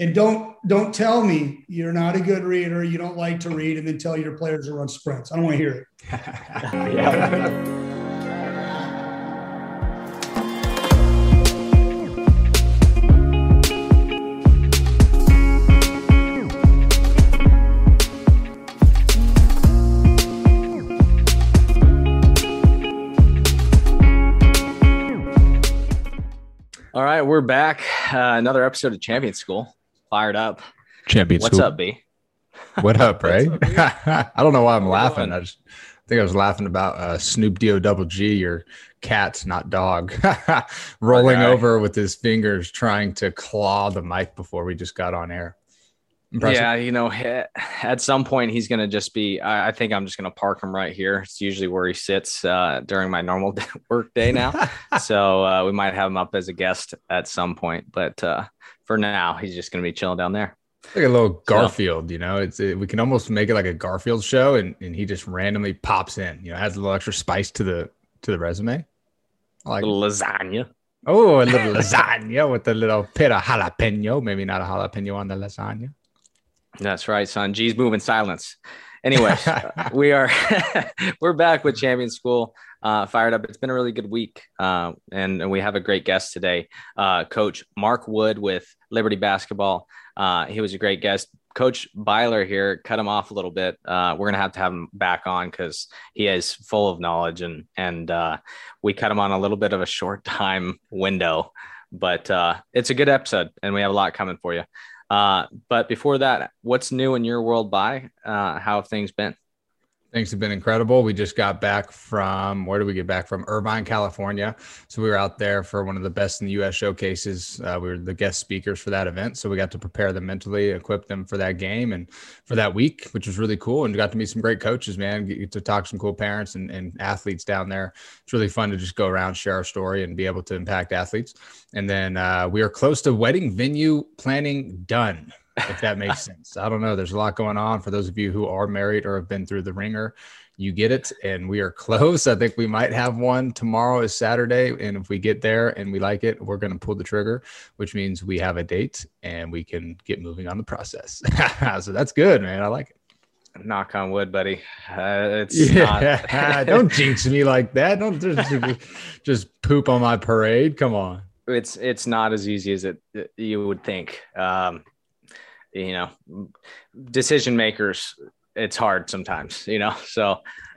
And don't don't tell me you're not a good reader, you don't like to read, and then tell your players to run sprints. I don't want to hear it. All right, we're back. Uh, another episode of Champion School. Fired up. Champion What's School. up, B? What up, right? up, I don't know why I'm What laughing. I just think I was laughing about uh, Snoop D O double G, your cat, not dog, rolling Okay. over with his fingers trying to claw the mic before we just got on air. Impressive. Yeah, you know, at some point he's going to just be. I, I think I'm just going to park him right here. It's usually where he sits uh, during my normal work day now. so uh, we might have him up as a guest at some point, but uh, for now he's just going to be chilling down there. like a little Garfield, you know. It's it, we can almost make it like a Garfield show, and, and he just randomly pops in. You know, adds a little extra spice to the to the resume. I like. Lasagna. Oh, a little lasagna with a little bit of jalapeno. Maybe not a jalapeno on the lasagna. That's right, son. G's moving silence. Anyway, we are we're back with Champion School. Uh, fired up. It's been a really good week, uh, and, and we have a great guest today, uh, Coach Mark Wood with Liberty Basketball. Uh, he was a great guest. Coach Byler here cut him off a little bit. Uh, we're gonna have to have him back on because he is full of knowledge, and and uh, we cut him on a little bit of a short time window. But it's a good episode, and we have a lot coming for you. But before that, what's new in your world by? How have things been? Things have been incredible. We just got back from where did we get back from? Irvine, California. So we were out there for one of the best in the U.S. showcases. Uh, we were the guest speakers for that event, so we got to prepare them mentally, equip them for that game and for that week, which was really cool. And got to meet some great coaches, man. Get to talk to some cool parents and, and athletes down there. It's really fun to just go around, share our story, and be able to impact athletes. And then uh, we are close to wedding venue planning done if that makes sense. I don't know. There's a lot going on for those of you who are married or have been through the ringer. You get it, and we are close. I think we might have one tomorrow is Saturday, and if we get there and we like it, we're going to pull the trigger, which means we have a date and we can get moving on the process. so that's good, man. I like it. Knock on wood, buddy. Uh, it's Yeah, not. don't jinx me like that. Don't just, just poop on my parade. Come on. it's it's not as easy as it you would think. Um, you know, decision makers. It's hard sometimes. You know, so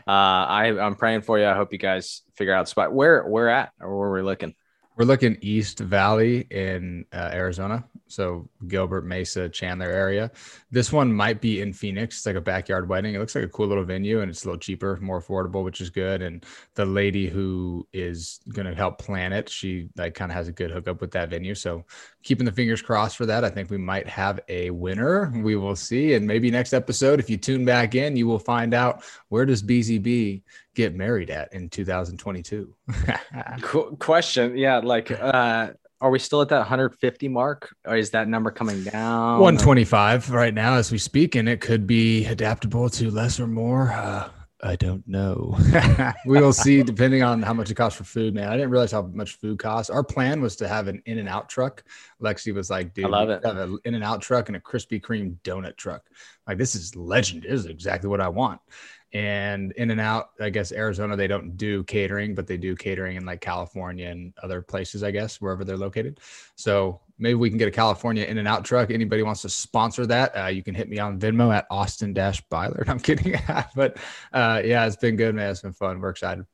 uh, I I'm praying for you. I hope you guys figure out spot. Where where at or where we're looking. We're looking East Valley in uh, Arizona. So Gilbert, Mesa, Chandler area. This one might be in Phoenix. It's like a backyard wedding. It looks like a cool little venue and it's a little cheaper, more affordable, which is good. And the lady who is going to help plan it, she like kind of has a good hookup with that venue. So keeping the fingers crossed for that. I think we might have a winner. We will see. And maybe next episode, if you tune back in, you will find out where does BZB get married at in 2022. Qu- question, yeah, like uh, are we still at that 150 mark, or is that number coming down? 125 right now as we speak, and it could be adaptable to less or more. Uh, I don't know. we will see depending on how much it costs for food, man. I didn't realize how much food costs. Our plan was to have an in and out truck. Lexi was like, dude, I love it. Have an in and out truck and a Krispy Kreme donut truck. Like, this is legend. This is exactly what I want. And in and out, I guess Arizona, they don't do catering, but they do catering in like California and other places, I guess, wherever they're located. So maybe we can get a California in and out truck. Anybody wants to sponsor that, uh, you can hit me on Venmo at Austin Dash Byler. I'm kidding. but uh, yeah, it's been good, man. It's been fun. We're excited.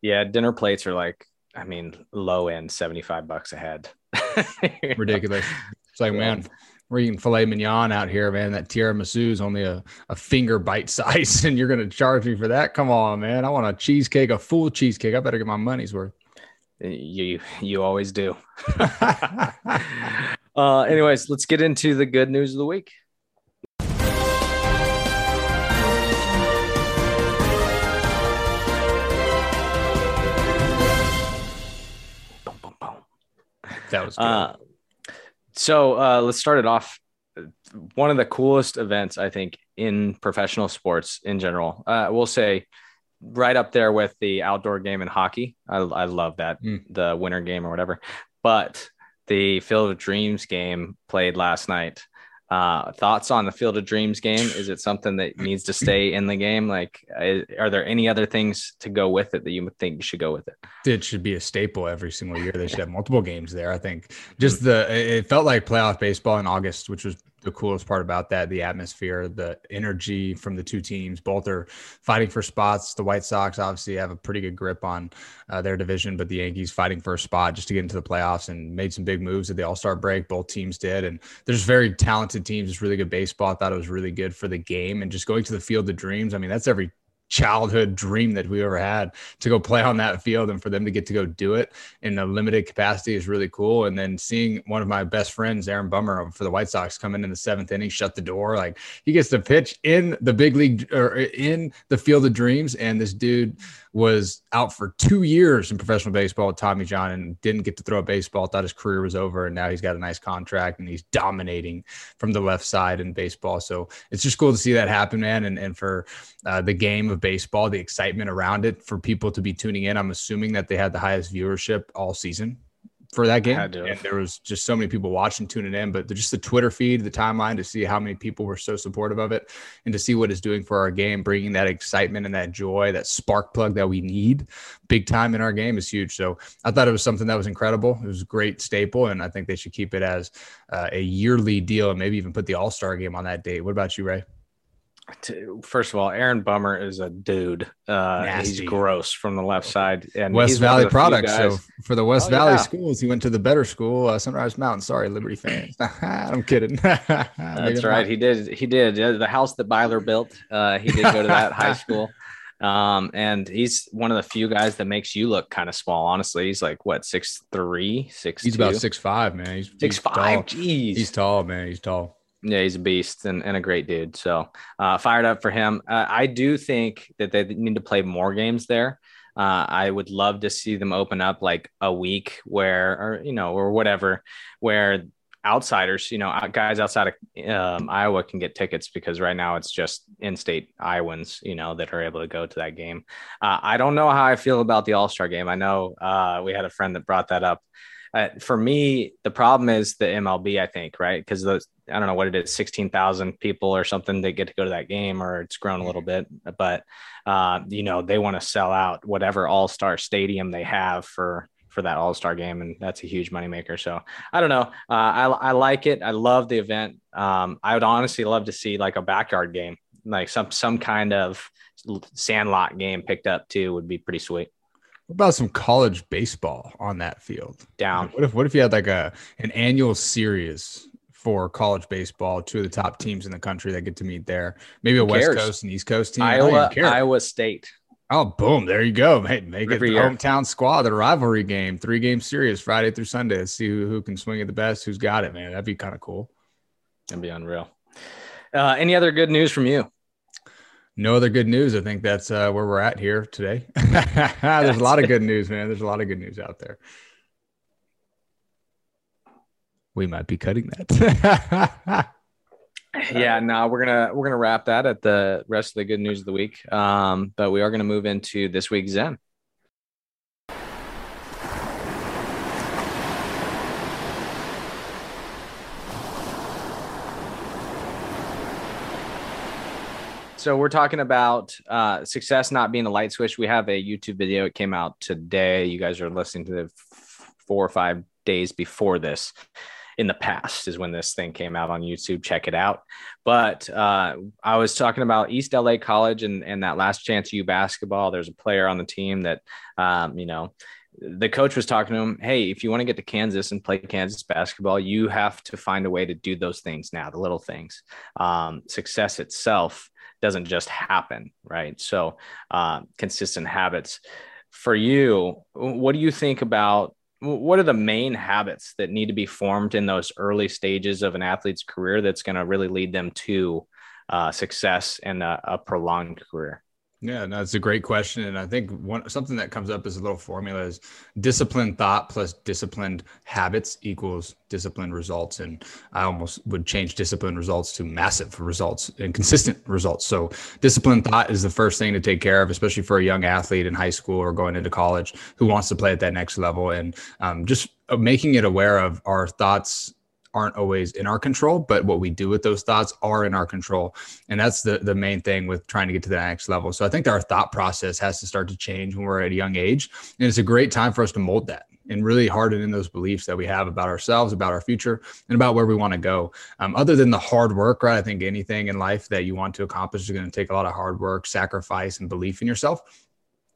Yeah, dinner plates are like, I mean, low end 75 bucks a head. Ridiculous. It's like, man, we're eating filet mignon out here, man. That tiramisu is only a, a finger bite size, and you're going to charge me for that? Come on, man. I want a cheesecake, a full cheesecake. I better get my money's worth. You you always do. uh, anyways, let's get into the good news of the week. That was good. Uh, so uh, let's start it off. One of the coolest events, I think, in professional sports in general. Uh, we'll say right up there with the outdoor game in hockey. I, I love that, Mm. the winter game or whatever. But the Field of Dreams game played last night. Uh, thoughts on the Field of Dreams game? Is it something that needs to stay in the game? Like, are there any other things to go with it that you think should go with it? It should be a staple every single year. They should have multiple games there. I think just the it felt like playoff baseball in August, which was the coolest part about that the atmosphere the energy from the two teams. Both are fighting for spots. The white sox obviously have a pretty good grip on uh, their division but the yankees fighting for a spot just to get into the playoffs and made some big moves at the all-star break. Both teams did and there's very talented teams it's really good baseball. I thought it was really good for the game and just going to the field of dreams. I mean that's every childhood dream that we ever had to go play on that field and for them to get to go do it in a limited capacity is really cool. And then seeing one of my best friends, Aaron Bummer for the White Sox come in in the seventh inning, shut the door, like he gets to pitch in the big league or in the field of dreams. And this dude was out for two years in professional baseball with Tommy John and didn't get to throw a baseball, thought his career was over. And now he's got a nice contract and he's dominating from the left side in baseball. So it's just cool to see that happen, man. And, and for uh, the game of baseball, the excitement around it for people to be tuning in. I'm assuming that they had the highest viewership all season for that game. And there was just so many people watching, tuning in, but just the Twitter feed, the timeline to see how many people were so supportive of it and to see what it's doing for our game, bringing that excitement and that joy, that spark plug that we need big time in our game is huge. So I thought it was something that was incredible. It was a great staple. And I think they should keep it as uh, a yearly deal and maybe even put the all star game on that date. What about you, Ray? First of all, Aaron Bummer is a dude. Uh, he's gross from the left side. And West Valley product. So for the West oh, Valley yeah. schools, he went to the better school, uh, Sunrise Mountain. Sorry, Liberty fans. I'm kidding. That's right. He did. He did. The house that Byler built. Uh, he did go to that high school. Um, and he's one of the few guys that makes you look kind of small. Honestly, he's like what six three, six. He's two? about six five, man. He's six he's five. Tall. Jeez, he's tall, man. He's tall. Yeah, he's a beast and, and a great dude. So uh, fired up for him. Uh, I do think that they need to play more games there. Uh, I would love to see them open up like a week where, or you know, or whatever, where outsiders, you know, guys outside of um, Iowa can get tickets because right now it's just in-state Iowans, you know, that are able to go to that game. Uh, I don't know how I feel about the All Star game. I know uh, we had a friend that brought that up. Uh, for me, the problem is the MLB, I think, right? Because those, I don't know what it is, 16,000 people or something that get to go to that game, or it's grown a little bit, but, uh, you know, they want to sell out whatever all star stadium they have for, for that all star game. And that's a huge moneymaker. So I don't know. Uh, I, I like it. I love the event. Um, I would honestly love to see like a backyard game, like some, some kind of sandlot game picked up too would be pretty sweet. What about some college baseball on that field? Down. What if what if you had like a an annual series for college baseball, two of the top teams in the country that get to meet there? Maybe a West Coast and East Coast team. Iowa, Iowa State. Oh, boom! There you go. Hey, make Every it the hometown squad, the rivalry game, three game series, Friday through Sunday. Let's see who, who can swing it the best. Who's got it, man? That'd be kind of cool. That'd be unreal. Uh, any other good news from you? No other good news. I think that's uh, where we're at here today. There's a lot of good news, man. There's a lot of good news out there. We might be cutting that. yeah, no, we're gonna we're gonna wrap that at the rest of the good news of the week. Um, but we are gonna move into this week's Zen. So we're talking about uh, success not being a light switch. We have a YouTube video. It came out today. You guys are listening to the four or five days before this. In the past is when this thing came out on YouTube. Check it out. But uh, I was talking about East LA College and, and that last chance U basketball. There's a player on the team that, um, you know, the coach was talking to him, hey, if you want to get to Kansas and play Kansas basketball, you have to find a way to do those things now, the little things. Um, success itself doesn't just happen, right? So, uh, consistent habits. For you, what do you think about what are the main habits that need to be formed in those early stages of an athlete's career that's going to really lead them to uh, success and a, a, prolonged career? Yeah, no, it's a great question, and I think one something that comes up as a little formula is disciplined thought plus disciplined habits equals disciplined results. And I almost would change disciplined results to massive results and consistent results. So disciplined thought is the first thing to take care of, especially for a young athlete in high school or going into college who wants to play at that next level, and um, just making it aware of our thoughts aren't always in our control, but what we do with those thoughts are in our control. And that's the the main thing with trying to get to the next level. So I think our thought process has to start to change when we're at a young age. And it's a great time for us to mold that and really harden in those beliefs that we have about ourselves, about our future, and about where we want to go. Um, other than the hard work, right? I think anything in life that you want to accomplish is going to take a lot of hard work, sacrifice, and belief in yourself.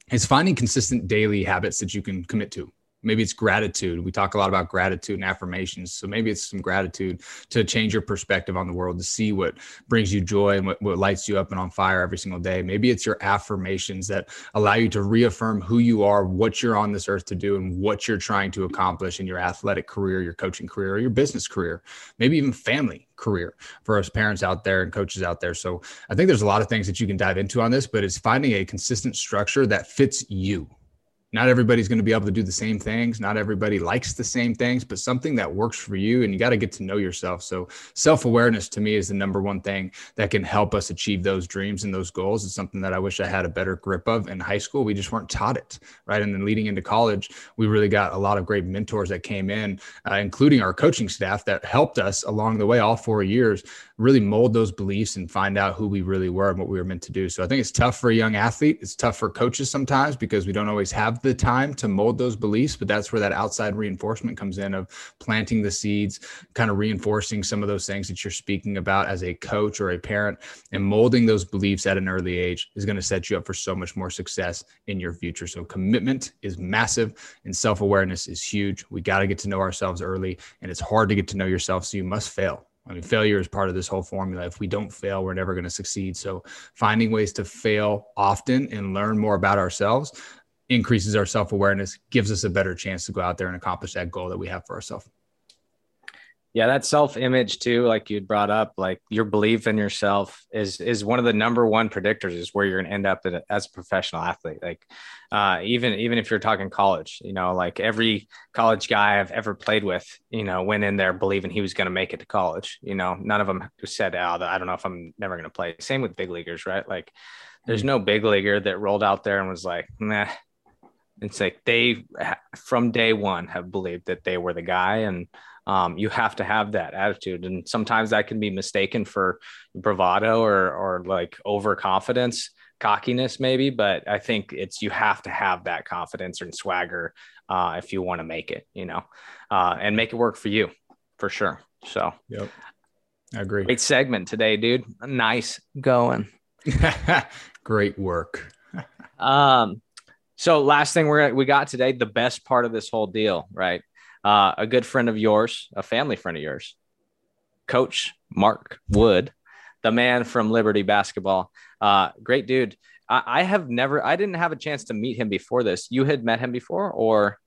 It's finding consistent daily habits that you can commit to maybe it's gratitude. We talk a lot about gratitude and affirmations. So maybe it's some gratitude to change your perspective on the world to see what brings you joy and what, what lights you up and on fire every single day. Maybe it's your affirmations that allow you to reaffirm who you are what you're on this earth to do and what you're trying to accomplish in your athletic career your coaching career or your business career maybe even family career for us parents out there and coaches out there. So I think there's a lot of things that you can dive into on this, but it's finding a consistent structure that fits you not everybody's going to be able to do the same things. Not everybody likes the same things, but something that works for you. And you got to get to know yourself. So, self awareness to me is the number one thing that can help us achieve those dreams and those goals. It's something that I wish I had a better grip of in high school. We just weren't taught it. Right. And then leading into college, we really got a lot of great mentors that came in, uh, including our coaching staff that helped us along the way, all four years, really mold those beliefs and find out who we really were and what we were meant to do. So, I think it's tough for a young athlete. It's tough for coaches sometimes because we don't always have the time to mold those beliefs, but that's where that outside reinforcement comes in of planting the seeds, kind of reinforcing some of those things that you're speaking about as a coach or a parent, and molding those beliefs at an early age is going to set you up for so much more success in your future. So commitment is massive and self-awareness is huge. We got to get to know ourselves early, and it's hard to get to know yourself, so you must fail. I mean, failure is part of this whole formula. If we don't fail, we're never going to succeed. So, finding ways to fail often and learn more about ourselves increases our self awareness, gives us a better chance to go out there and accomplish that goal that we have for ourselves. Yeah, that self image too, like you brought up, like your belief in yourself is is one of the number one predictors is where you're going to end up as a professional athlete. Like uh, even even if you're talking college, you know, like every college guy I've ever played with, you know, went in there believing he was going to make it to college. You know, none of them said, "Oh, I don't know if I'm never going to play." Same with big leaguers, right? Like, there's mm-hmm. no big leaguer that rolled out there and was like, "Nah, it's like they from day one have believed that they were the guy and um, you have to have that attitude. And sometimes that can be mistaken for bravado or or like overconfidence cockiness maybe but i think it's you have to have that confidence and swagger uh, if you want to make it you know uh, and make it work for you for sure. So. Yep. I agree. Great segment today dude. Nice going. Great work. Um so last thing we're we got today, the best part of this whole deal, right? Uh, a good friend of yours, a family friend of yours, Coach Mark Wood, the man from Liberty Basketball. Uh, great dude. I, I have never, I didn't have a chance to meet him before this. You had met him before, or?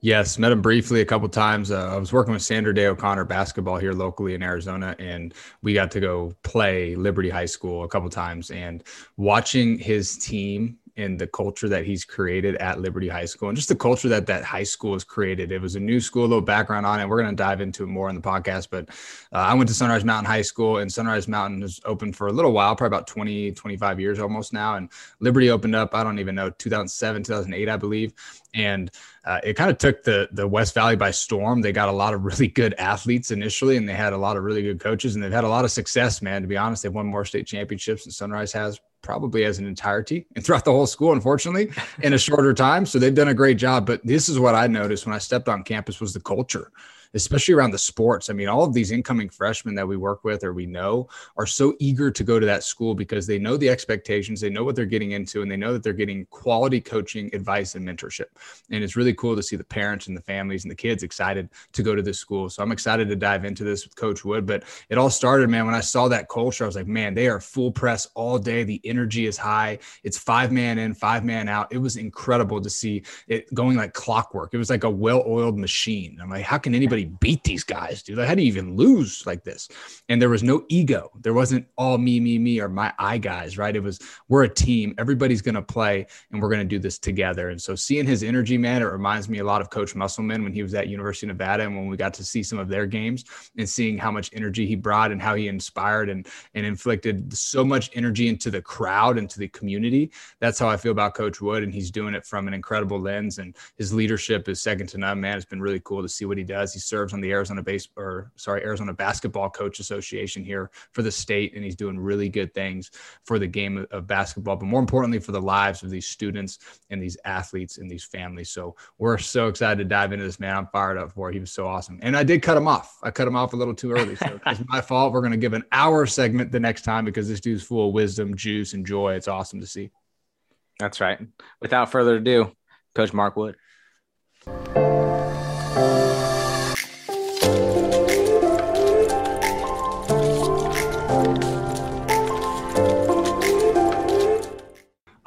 Yes, met him briefly a couple times. Uh, I was working with Sandra Day O'Connor basketball here locally in Arizona, and we got to go play Liberty High School a couple times. And watching his team and the culture that he's created at Liberty High School and just the culture that that high school has created. It was a new school, a little background on it. We're going to dive into it more in the podcast, but uh, I went to Sunrise Mountain High School and Sunrise Mountain has open for a little while, probably about 20, 25 years almost now. And Liberty opened up, I don't even know, 2007, 2008, I believe. And uh, it kind of took the the West Valley by storm. They got a lot of really good athletes initially, and they had a lot of really good coaches, and they've had a lot of success. Man, to be honest, they've won more state championships than Sunrise has probably as an entirety and throughout the whole school, unfortunately, in a shorter time. So they've done a great job. But this is what I noticed when I stepped on campus was the culture especially around the sports. I mean, all of these incoming freshmen that we work with or we know are so eager to go to that school because they know the expectations, they know what they're getting into, and they know that they're getting quality coaching, advice, and mentorship. And it's really cool to see the parents and the families and the kids excited to go to this school. So I'm excited to dive into this with Coach Wood. But it all started, man, when I saw that culture, I was like, man, they are full press all day. The energy is high. It's five man in, five man out. It was incredible to see it going like clockwork. It was like a well oiled machine. I'm like, how can anybody beat these guys, dude. Like, how do you even lose like this? And there was no ego. There wasn't all me, me, me, or my I guys, right? It was we're a team. Everybody's gonna play, and we're gonna do this together. And so seeing his energy, man, it reminds me a lot of Coach Musselman when he was at University of Nevada, and when we got to see some of their games and seeing how much energy he brought and how he inspired and and inflicted so much energy into the crowd and to the community. That's how I feel about Coach Wood, and he's doing it from an incredible lens. And his leadership is second to none. Man, it's been really cool to see what he does. He serves on the Arizona base or sorry, Arizona Basketball Coach Association here for the state, and he's doing really good things for the game of basketball, but more importantly for the lives of these students and these athletes and these families. So we're so excited to dive into this, man. I'm fired up for it. He was so awesome, and I did cut him off. I cut him off a little too early, so it's my fault. We're going to give an hour segment the next time because this dude's full of wisdom, juice, and joy. It's awesome to see. That's right. Without further ado, Coach Mark Wood.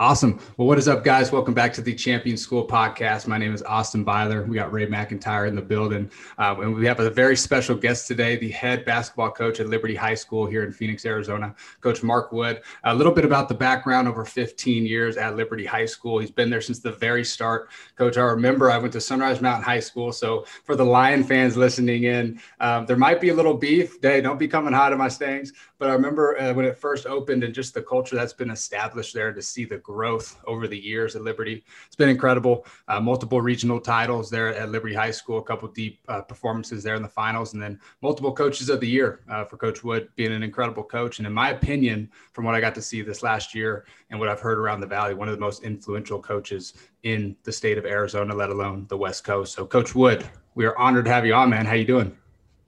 Awesome. Well, what is up, guys? Welcome back to the Champion School podcast. My name is Austin Byler. We got Ray McIntyre in the building. Uh, and we have a very special guest today, the head basketball coach at Liberty High School here in Phoenix, Arizona, Coach Mark Wood. A little bit about the background over 15 years at Liberty High School. He's been there since the very start. Coach, I remember I went to Sunrise Mountain High School. So for the Lion fans listening in, um, there might be a little beef. Hey, don't be coming hot at Mustangs. But I remember uh, when it first opened and just the culture that's been established there to see the growth over the years at Liberty. It's been incredible. Uh, multiple regional titles there at Liberty High School, a couple deep uh, performances there in the finals, and then multiple coaches of the year uh, for Coach Wood being an incredible coach. And in my opinion, from what I got to see this last year and what I've heard around the Valley, one of the most influential coaches in the state of Arizona, let alone the West Coast. So, Coach Wood, we are honored to have you on, man. How you doing?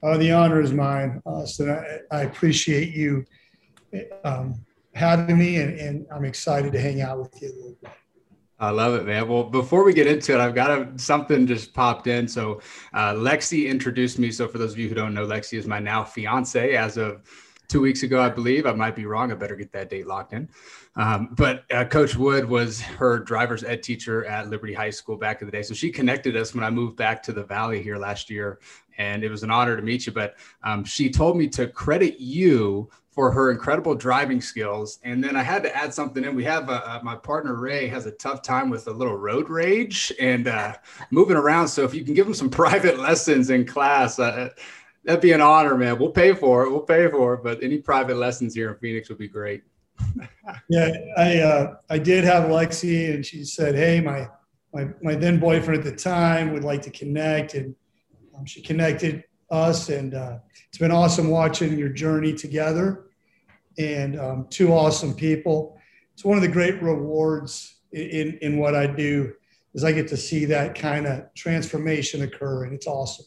Uh, the honor is mine, Austin. I, I appreciate you um, having me, and, and, I'm excited to hang out with you. I love it, man. Well, before we get into it, I've got a, something just popped in. So, uh, Lexi introduced me. So, for those of you who don't know, Lexi is my now fiance as of two weeks ago, I believe. I might be wrong. I better get that date locked in. Um, but uh, Coach Wood was her driver's ed teacher at Liberty High School back in the day. So she connected us when I moved back to the Valley here last year. And it was an honor to meet you. But um, she told me to credit you for her incredible driving skills. And then I had to add something in. We have my partner Ray has a tough time with a little road rage and uh, moving around. So if you can give him some private lessons in class, uh, that'd be an honor, man. We'll pay for it. We'll pay for it. But any private lessons here in Phoenix would be great. yeah, I uh, I did have Lexi, and she said, "Hey, my my my then boyfriend at the time would like to connect," and um, she connected us, and uh, it's been awesome watching your journey together and um, two awesome people. It's one of the great rewards in, in what I do is I get to see that kind of transformation occur, and it's awesome.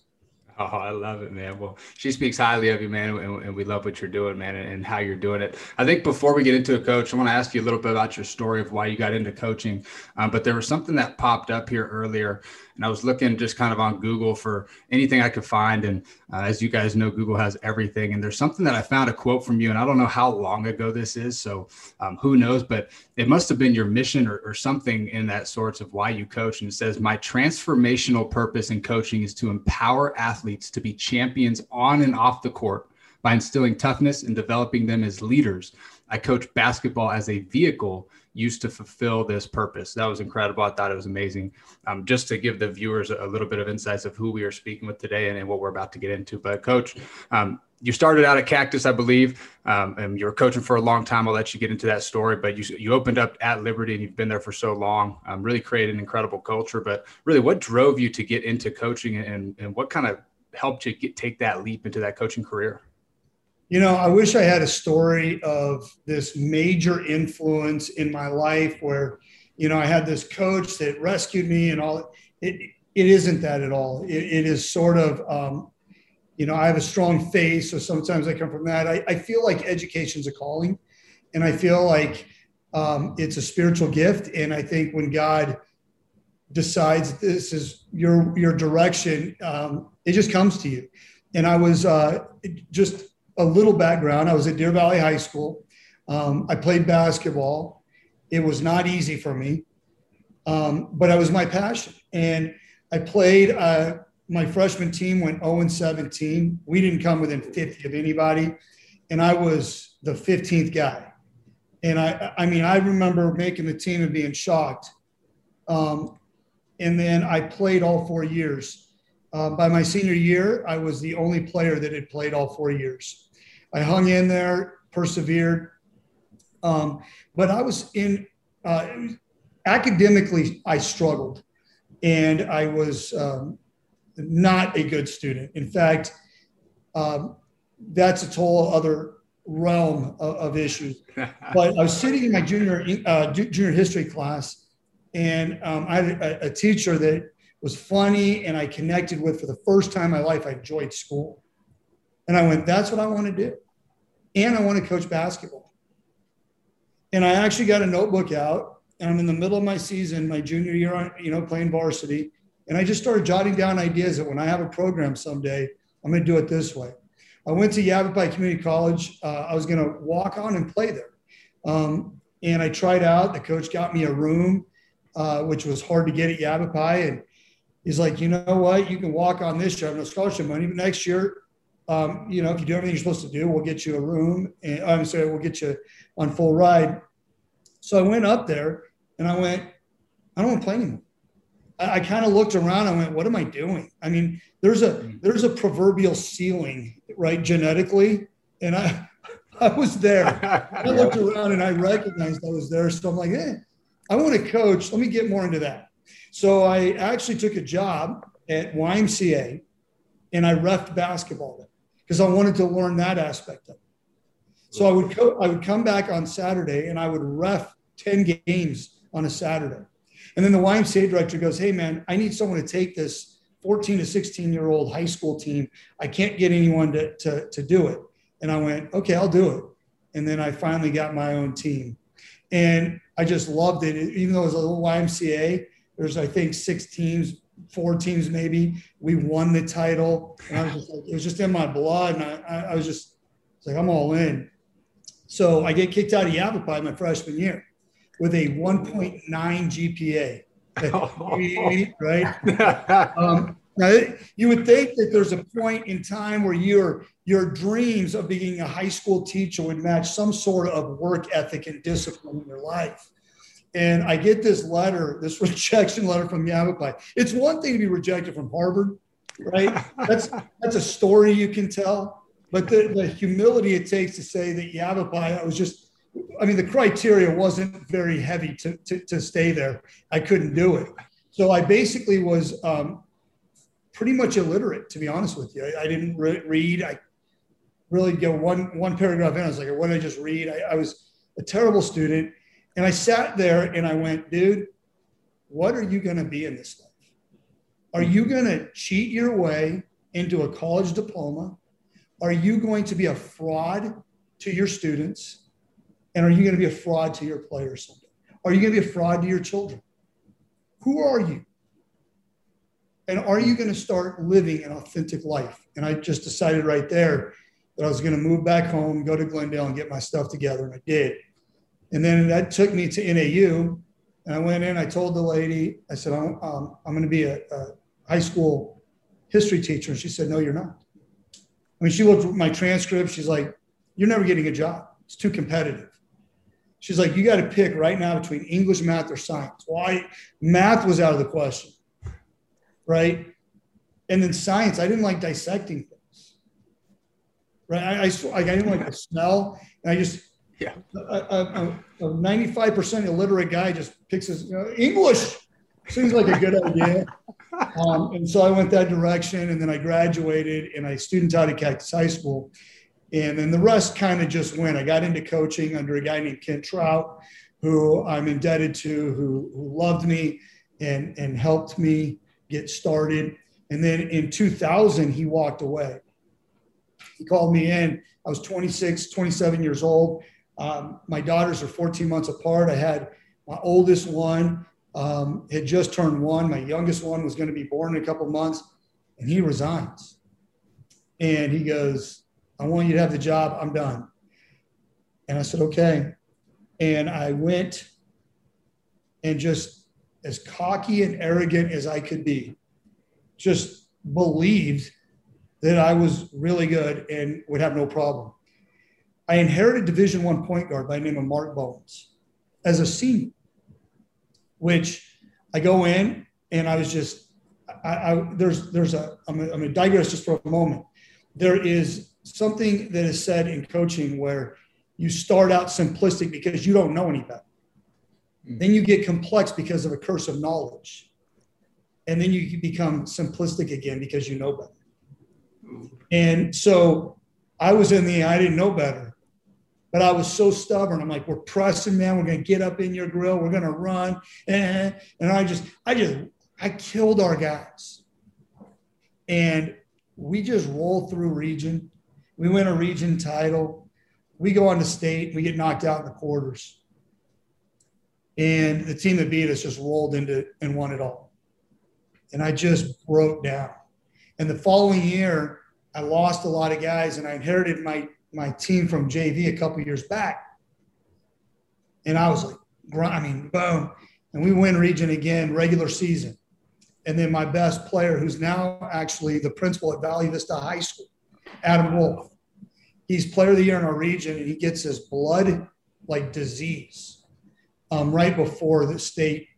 Oh, I love it, man. Well, she speaks highly of you, man, and, and we love what you're doing, man, and, and, how you're doing it. I think before we get into a coach, I want to ask you a little bit about your story of why you got into coaching. Um, but there was something that popped up here earlier and I was looking just kind of on Google for anything I could find. And uh, as you guys know, Google has everything. And there's something that I found a quote from you, and I don't know how long ago this is, so um, who knows, but it must have been your mission or, or something in that sorts of why you coach. And it says, My transformational purpose in coaching is to empower athletes to be champions on and off the court by instilling toughness and developing them as leaders. I coach basketball as a vehicle used to fulfill this purpose. That was incredible. I thought it was amazing. Um, just to give the viewers a, little bit of insights of who we are speaking with today and, and what we're about to get into. But, Coach, um, you started out at Cactus, I believe, um, and you were coaching for a long time. I'll let you get into that story, but you you opened up at Liberty and you've been there for so long. Um, really created an incredible culture. But really, what drove you to get into coaching, and and what kind of helped you get take that leap into that coaching career? You know, I wish I had a story of this major influence in my life where, you know, I had this coach that rescued me and all. It it isn't that at all. it, it is sort of, um, you know, I have a strong faith, so sometimes I come from that. I, I feel like education's a calling, and I feel like um, it's a spiritual gift. And I think when God decides this is your your direction, um, it just comes to you. And I was uh, just a little background. I was at Deer Valley High School. Um, I played basketball. It was not easy for me, um, but it was my passion. And I played, uh, my freshman team went 0 and 17. We didn't come within 50 of anybody. And I was the 15th guy. And I, I mean, I remember making the team and being shocked. Um, and then I played all four years. Uh, by my senior year, I was the only player that had played all four years. I hung in there, persevered. Um, but I was in uh, academically, I struggled and I was um, not a good student. In fact, um, that's a whole other realm of, of issues. but I was sitting in my junior uh, junior history class, and um, I had a, a, teacher that was funny, and I connected with for the first time in my life. I enjoyed school, and I went, "That's what I want to do," and I want to coach basketball. And I actually got a notebook out, and I'm in the middle of my season, my junior year, you know, playing varsity and I just started jotting down ideas that when I have a program someday, I'm going to do it this way. I went to Yavapai Community College. Uh, I was going to walk on and play there. Um, and I tried out. The coach got me a room, uh, which was hard to get at Yavapai. And he's like, you know what? You can walk on this year. I have no scholarship money, but next year, um, you know, if you do everything you're supposed to do, we'll get you a room. And I'm sorry, we'll get you on full ride. So I went up there and I went, I don't want to play anymore. I, I kind of looked around. I went, "What am I doing?" I mean, there's a there's a proverbial ceiling, right, genetically, and I I was there. I looked around and I recognized I was there. So I'm like, "Hey, I want to coach. Let me get more into that." So I actually took a job at YMCA, and I refed basketball because I wanted to learn that aspect of it. So I would co- I would come back on Saturday and I would ref 10 games on a Saturday. And then the YMCA director goes, Hey, man, I need someone to take this 14 to 16 year old high school team. I can't get anyone to, to, to do it. And I went, Okay, I'll do it. And then I finally got my own team. And I just loved it. Even though it was a little YMCA, there's, I think, six teams, four teams maybe. We won the title. And I was just like, it was just in my blood. And I, I was just like, I'm all in. So I get kicked out of Yavapai my freshman year with a 1.9 GPA. right? um, now, you would think that there's a point in time where your your dreams of being a high school teacher would match some sort of work ethic and discipline in your life. And I get this letter, this rejection letter from Yavapai. It's one thing to be rejected from Harvard, right? That's that's a story you can tell. But the, the humility it takes to say that Yavapai, I was just I mean, the criteria wasn't very heavy to, to, to stay there. I couldn't do it. So I basically was um, pretty much illiterate, to be honest with you. I, I didn't re- read. I really get one, one paragraph in. I was like, what did I just read? I, I was a terrible student. And I sat there and I went, dude, what are you going to be in this life? Are you going to cheat your way into a college diploma? Are you going to be a fraud to your students? And are you going to be a fraud to your players someday? Are you going to be a fraud to your children? Who are you? And are you going to start living an authentic life? And I just decided right there that I was going to move back home, go to Glendale, and get my stuff together. And I did. And then that took me to NAU. And I went in, I told the lady, I said, I'm, um, I'm going to be a, a high school history teacher. And she said, No, you're not. I mean, she looked at my transcript. She's like, You're never getting a job. It's too competitive. She's like, you got to pick right now between English, math, or science. Why? math was out of the question, right? And then science, I didn't like dissecting things, right? I, I, I didn't like the smell. And I just, yeah, a, 95% illiterate guy just picks his you know, English. Seems like a good idea. Um, and so I went that direction, and then I graduated, and I student taught at Cactus High School. And then the rest kind of just went. I got into coaching under a guy named Ken Trout, who I'm indebted to, who, who loved me and, and helped me get started. And then in 2000, he walked away. He called me in. I was 26, 27 years old. Um, my daughters are 14 months apart. I had my oldest one um, had just turned one. My youngest one was going to be born in a couple months, and he resigns. And he goes, I want you to have the job. I'm done. And I said, okay. And I went and just as cocky and arrogant as I could be, just believed that I was really good and would have no problem. I inherited Division One point guard by the name of Mark Bones as a senior, which I go in and I was just, I, I there's there's a I'm gonna, I'm gonna digress just for a moment. There is something that is said in coaching where you start out simplistic because you don't know any better. Mm-hmm. Then you get complex because of a curse of knowledge. And then you become simplistic again because you know better. And so I was in the I didn't know better. But I was so stubborn. I'm like, we're pressing, man. We're gonna get up in your grill. We're gonna run. And, I just, I just, I killed our guys. And we just rolled through region. We win a region title. We go on to state. We get knocked out in the quarters. And the team that beat us just rolled into and won it all. And I just broke down. And the following year, I lost a lot of guys and I inherited my my team from JV a couple years back. And I was like, I mean, boom. And we win region again, regular season. And then my best player, who's now actually the principal at Valley Vista High School, Adam Wolf. He's player of the year in our region, and he gets his blood like disease um, right before the state.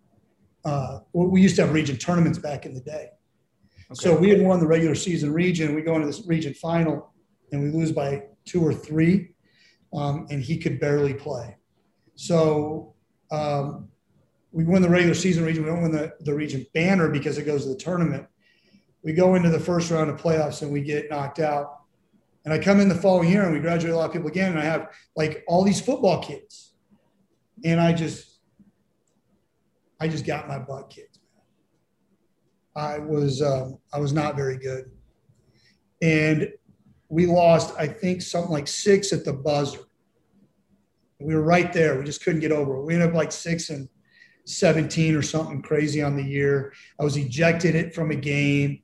Uh, we used to have region tournaments back in the day. Okay. So we had won the regular season region. We go into this region final, and we lose by two or three, um, and he could barely play. So um, we win the regular season region. We don't win the, the region banner because it goes to the tournament. We go into the first round of playoffs and we get knocked out. And I come in the following year and we graduate a lot of people again. And I have like all these football kids. And I just, I just got my butt kicked. I was, um, I was not very good. And we lost, I think, something like six at the buzzer. We were right there. We just couldn't get over it. We ended up like six and 17 or something crazy on the year. I was ejected it from a game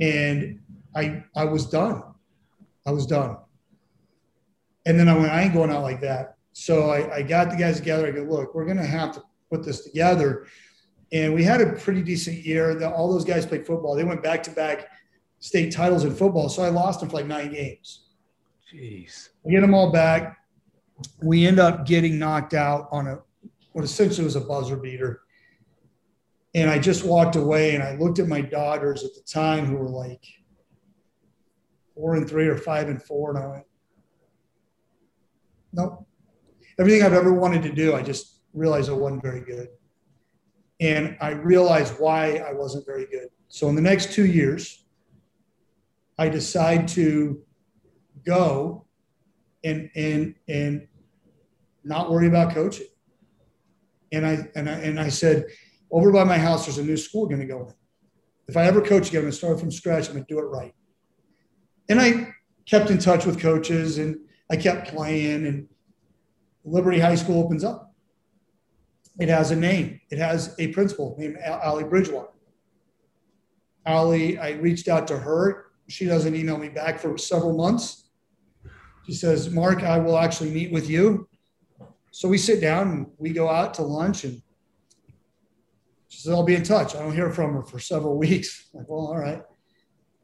and I I was done. I was done. And then I went, I ain't going out like that. So I, I got the guys together. I go, look, we're gonna have to put this together. And we had a pretty decent year. All those guys played football. They went back to back state titles in football. So I lost them for like nine games. Jeez. We get them all back. We end up getting knocked out on a what essentially was a buzzer beater. And I just walked away and I looked at my daughters at the time who were like four and three or five and four. And I went, nope. Everything I've ever wanted to do, I just realized I wasn't very good. And I realized why I wasn't very good. So in the next two years, I decide to go and and and not worry about coaching. And I and I and I said, over by my house, there's a new school going to go in. If I ever coach again, I'm going to start from scratch. I'm going to do it right. And I kept in touch with coaches, and I kept playing. And Liberty High School opens up. It has a name. It has a principal named Ali Bridgewater. Ali, I reached out to her she doesn't email me back for several months. She says, Mark, I will actually meet with you. So we sit down and we go out to lunch and she says, I'll be in touch. I don't hear from her for several weeks. I'm like, well, all right.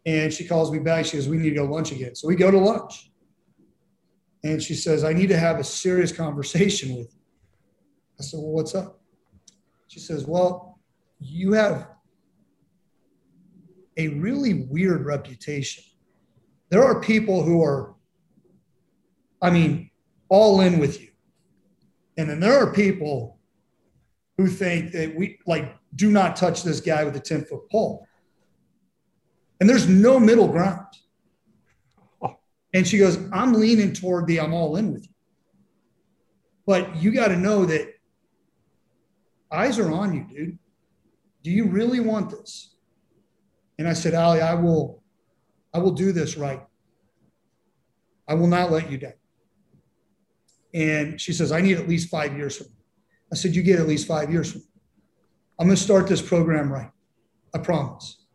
And she calls me back. She says, We need to go lunch again. So we go to lunch. And she says, I need to have a serious conversation with you. I said, Well, what's up? She says, Well, you have a really weird reputation. There are people who are, I mean, all in with you. And then there are people who think that we like do not touch this guy with a 10 foot pole. And there's no middle ground. And she goes, I'm leaning toward the I'm all in with you. But you got to know that eyes are on you, dude. Do you really want this? And I said, Ali, I will, I will do this right. I will not let you down. And she says, I need at least five years from you. I said, You get at least five years from me. I'm going to start this program right. I promise.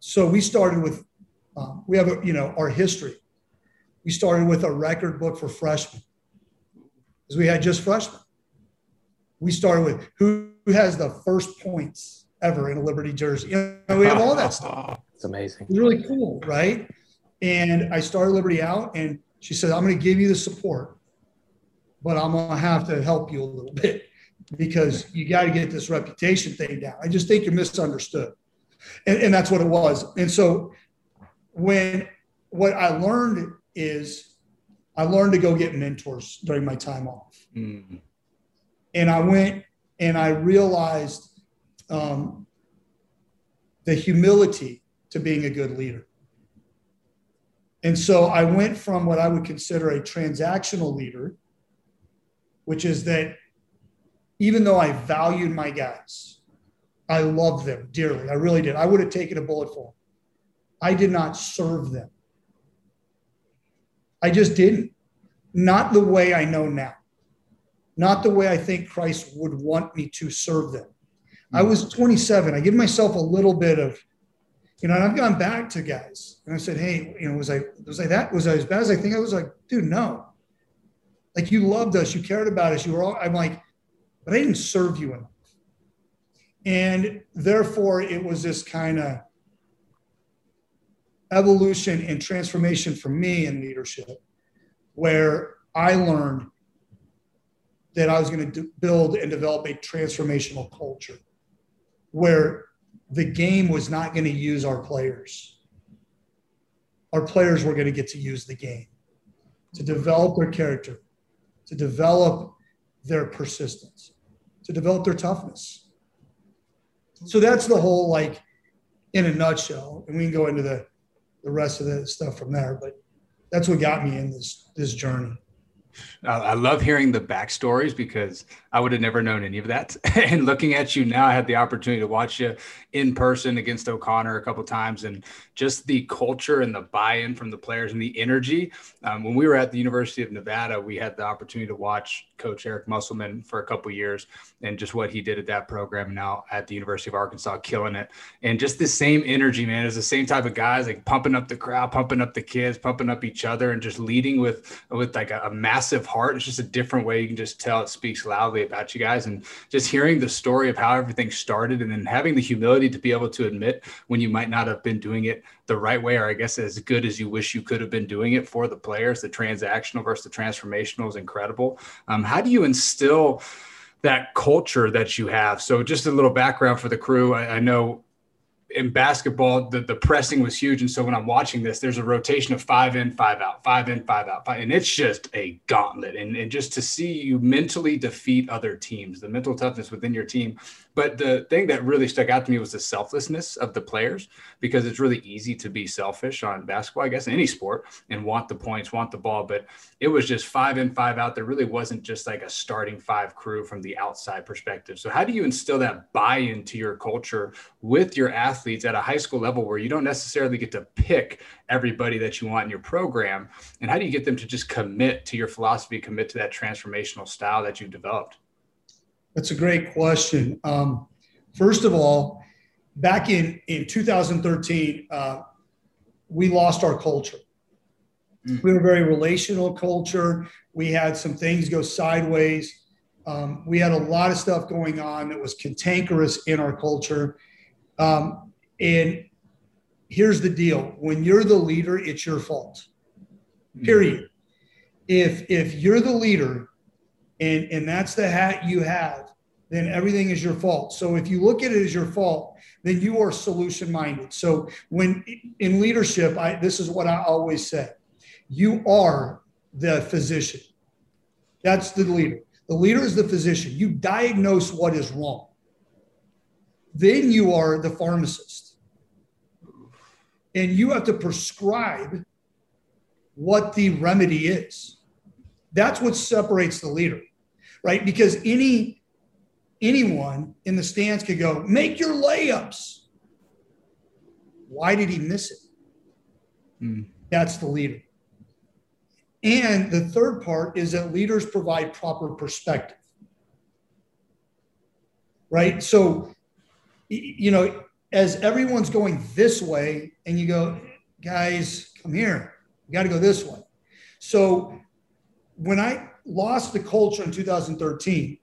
So we started with, um, we have, a, you know, our history. We started with a record book for freshmen because we had just freshmen. We started with who has the first points ever in a Liberty jersey. You know, we have all that stuff. It's amazing. It's really cool, right? And I started Liberty out, and she said, I'm going to give you the support, but I'm going to have to help you a little bit because you got to get this reputation thing down. I just think you're misunderstood. And, and that's what it was. And so when what I learned is I learned to go get mentors during my time off. Mm. And I went and I realized um, the humility to being a good leader. And so I went from what I would consider a transactional leader, which is that even though I valued my guys, I loved them dearly. I really did. I would have taken a bullet for them. I did not serve them. I just didn't. Not the way I know now. Not the way I think Christ would want me to serve them. I was 27. I give myself a little bit of, you know, and I've gone back to guys and I said, Hey, you know, was I, was I that, was I as bad as I think I was like, dude, no. Like you loved us, you cared about us, you were all, I'm like, but I didn't serve you enough. And therefore, it was this kind of evolution and transformation for me in leadership where I learned that I was going to build and develop a transformational culture where the game was not going to use our players. Our players were going to get to use the game to develop their character, to develop their persistence, to develop their toughness. So that's the whole, like, in a nutshell. And we can go into the, the rest of the stuff from there, but that's what got me in this this journey. I love hearing the backstories because I would have never known any of that. and looking at you now, I had the opportunity to watch you in person against O'Connor a couple times, and just the culture and the buy-in from the players and the energy. Um, when we were at the University of Nevada, we had the opportunity to watch Coach Eric Musselman for a couple years, and just what he did at that program. Now at the University of Arkansas, killing it, and just the same energy, man. Is the same type of guys, like pumping up the crowd, pumping up the kids, pumping up each other, and just leading with with like a, a massive heart. It's just a different way you can just tell it speaks loudly about you guys. And just hearing the story of how everything started and then having the humility to be able to admit when you might not have been doing it the right way, or I guess as good as you wish you could have been doing it for the players, the transactional versus the transformational is incredible. Um, how do you instill that culture that you have? So just a little background for the crew. I, I know in basketball, the, the pressing was huge. And so when I'm watching this, there's a rotation of five in, five out, five in, five out. Five, and it's just a gauntlet. And, and just to see you mentally defeat other teams, the mental toughness within your team but the thing that really stuck out to me was the selflessness of the players because it's really easy to be selfish on basketball, I guess, any sport and want the points, want the ball. But it was just five in, five out. There really wasn't just like a starting five crew from the outside perspective. So, how do you instill that buy into your culture with your athletes at a high school level where you don't necessarily get to pick everybody that you want in your program? And how do you get them to just commit to your philosophy, commit to that transformational style that you've developed? That's a great question. Um, first of all, back in, in 2013, uh, we lost our culture. Mm. We were a very relational culture. We had some things go sideways. Um, we had a lot of stuff going on that was cantankerous in our culture. Um, and here's the deal when you're the leader, it's your fault, mm. period. If, if you're the leader and, and that's the hat you have, then everything is your fault. So if you look at it as your fault, then you are solution minded. So when in leadership, I, this is what I always say you are the physician. That's the leader. The leader is the physician. You diagnose what is wrong. Then you are the pharmacist. And you have to prescribe what the remedy is. That's what separates the leader, right? Because any anyone in the stands could go, make your layups. Why did he miss it? Mm. That's the leader. And the third part is that leaders provide proper perspective. Right? So, you know, as everyone's going this way, and you go, guys, come here, you got to go this way. So, when I lost the culture in 2013,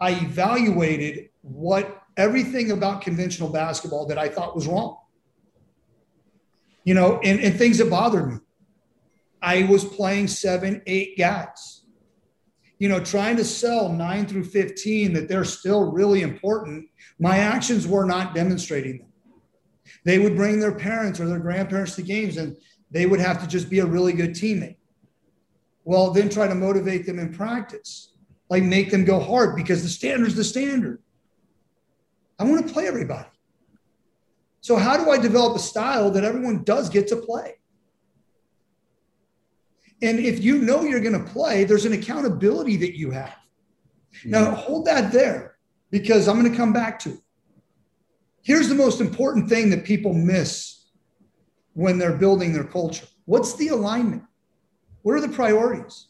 I evaluated what everything about conventional basketball that I thought was wrong. You know, and, and things that bothered me. I was playing seven, eight guys. You know, trying to sell nine through 15 that they're still really important. My actions were not demonstrating them. They would bring their parents or their grandparents to games and they would have to just be a really good teammate. Well, then try to motivate them in practice, like make them go hard because the standard's the standard. I want to play everybody. So, how do I develop a style that everyone does get to play? And if you know you're going to play, there's an accountability that you have. Hmm. Now, hold that there because I'm going to come back to it. Here's the most important thing that people miss when they're building their culture what's the alignment? What are the priorities?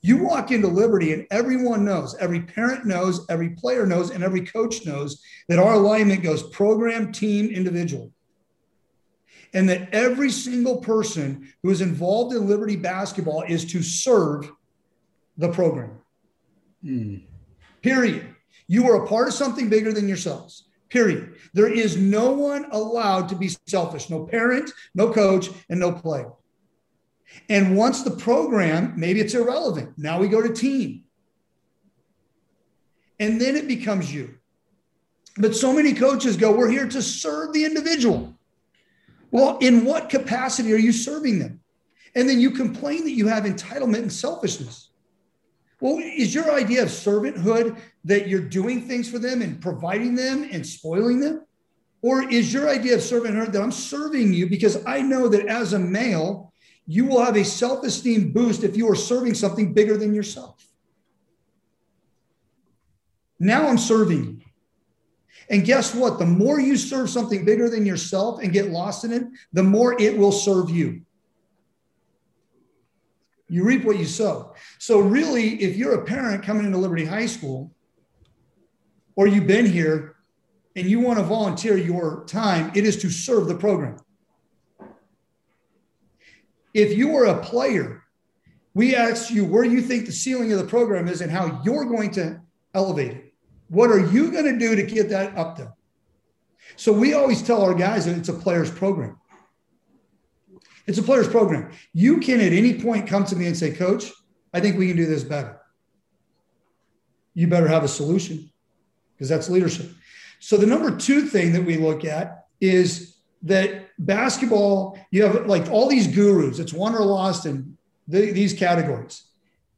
You walk into Liberty and everyone knows, every parent knows, every player knows, and every coach knows that our alignment goes program, team, individual. And that every single person who is involved in Liberty basketball is to serve the program. Mm. Period. You are a part of something bigger than yourselves. Period. There is no one allowed to be selfish no parent, no coach, and no player. And once the program, maybe it's irrelevant. Now we go to team. And then it becomes you. But so many coaches go, we're here to serve the individual. Well, in what capacity are you serving them? And then you complain that you have entitlement and selfishness. Well, is your idea of servanthood that you're doing things for them and providing them and spoiling them? Or is your idea of servanthood that I'm serving you because I know that as a male, you will have a self esteem boost if you are serving something bigger than yourself. Now I'm serving. And guess what? The more you serve something bigger than yourself and get lost in it, the more it will serve you. You reap what you sow. So, really, if you're a parent coming into Liberty High School, or you've been here and you want to volunteer your time, it is to serve the program. If you are a player, we ask you where you think the ceiling of the program is and how you're going to elevate it. What are you going to do to get that up there? So we always tell our guys that it's a player's program. It's a player's program. You can at any point come to me and say, Coach, I think we can do this better. You better have a solution because that's leadership. So the number two thing that we look at is that basketball, you have like all these gurus, it's won or lost in the, these categories.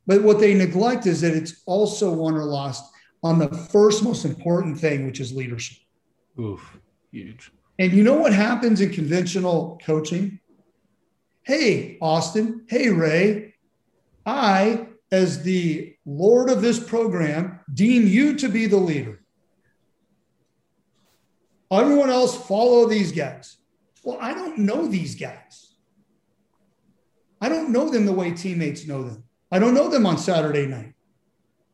But what they neglect is that it's also won or lost on the first most important thing, which is leadership. Oof, huge. And you know what happens in conventional coaching? Hey, Austin. Hey, Ray. I, as the Lord of this program, deem you to be the leader. Everyone else follow these guys. Well, I don't know these guys. I don't know them the way teammates know them. I don't know them on Saturday night.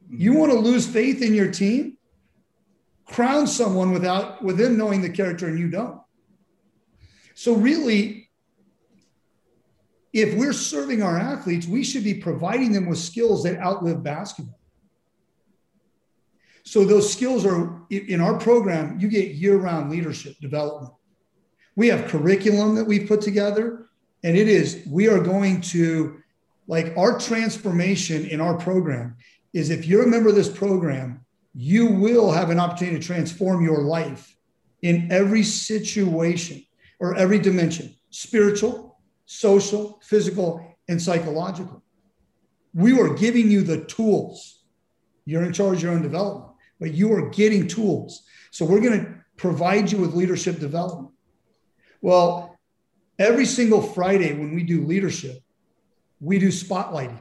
You mm-hmm. want to lose faith in your team? Crown someone without with them knowing the character and you don't. So really, if we're serving our athletes, we should be providing them with skills that outlive basketball. So those skills are in our program, you get year-round leadership development. We have curriculum that we've put together, and it is, we are going to, like our transformation in our program is if you're a member of this program, you will have an opportunity to transform your life in every situation or every dimension spiritual, social, physical, and psychological. We are giving you the tools. You're in charge of your own development but you are getting tools. So we're going to provide you with leadership development. Well, every single Friday when we do leadership, we do spotlighting.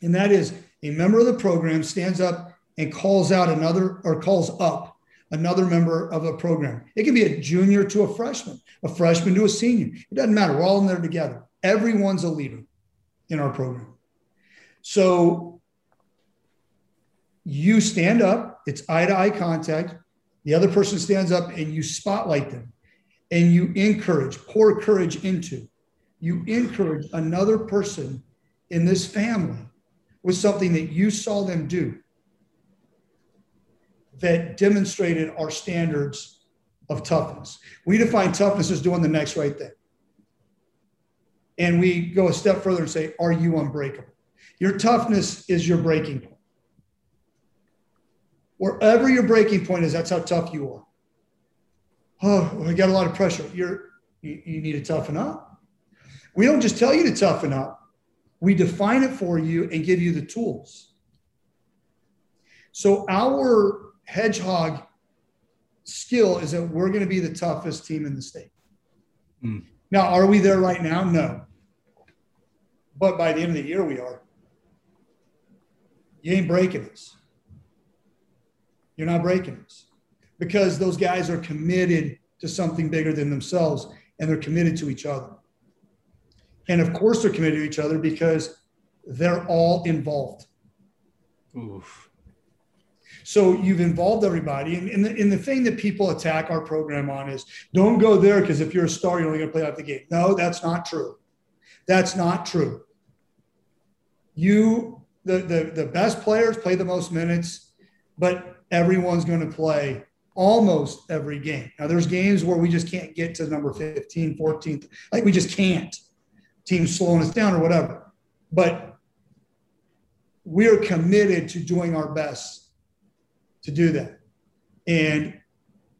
And that is a member of the program stands up and calls out another or calls up another member of a program. It can be a junior to a freshman, a freshman to a senior. It doesn't matter. We're all in there together. Everyone's a leader in our program. So you stand up, it's eye to eye contact. The other person stands up and you spotlight them and you encourage, pour courage into. You encourage another person in this family with something that you saw them do. that demonstrated our standards of toughness. We define toughness as doing the next right thing. And we go a step further and say, Are you unbreakable? Your toughness is your breaking point. Wherever your breaking point is, that's how tough you are. Oh, I got a lot of pressure. You're you, you need to toughen up. We don't just tell you to toughen up. We define it for you and give you the tools. So our hedgehog skill is that we're going to be the toughest team in the state. Mm. Now, are we there right now? No. But by the end of the year, we are. You ain't breaking us. You're not breaking us because those guys are committed to something bigger than themselves and they're committed to each other. And of course, they're committed to each other because they're all involved. Oof. So you've involved everybody. And, and, the, and the thing that people attack our program on is don't go there because if you're a star, you're only going to play out the game. No, that's not true. That's not true. You, the, the, the best players play the most minutes, but everyone's going to play almost every game. Now, there's games where we just can't get to number 15, 14th. Like we just can't. Teams slowing us down or whatever. But we're committed to doing our best to do that. And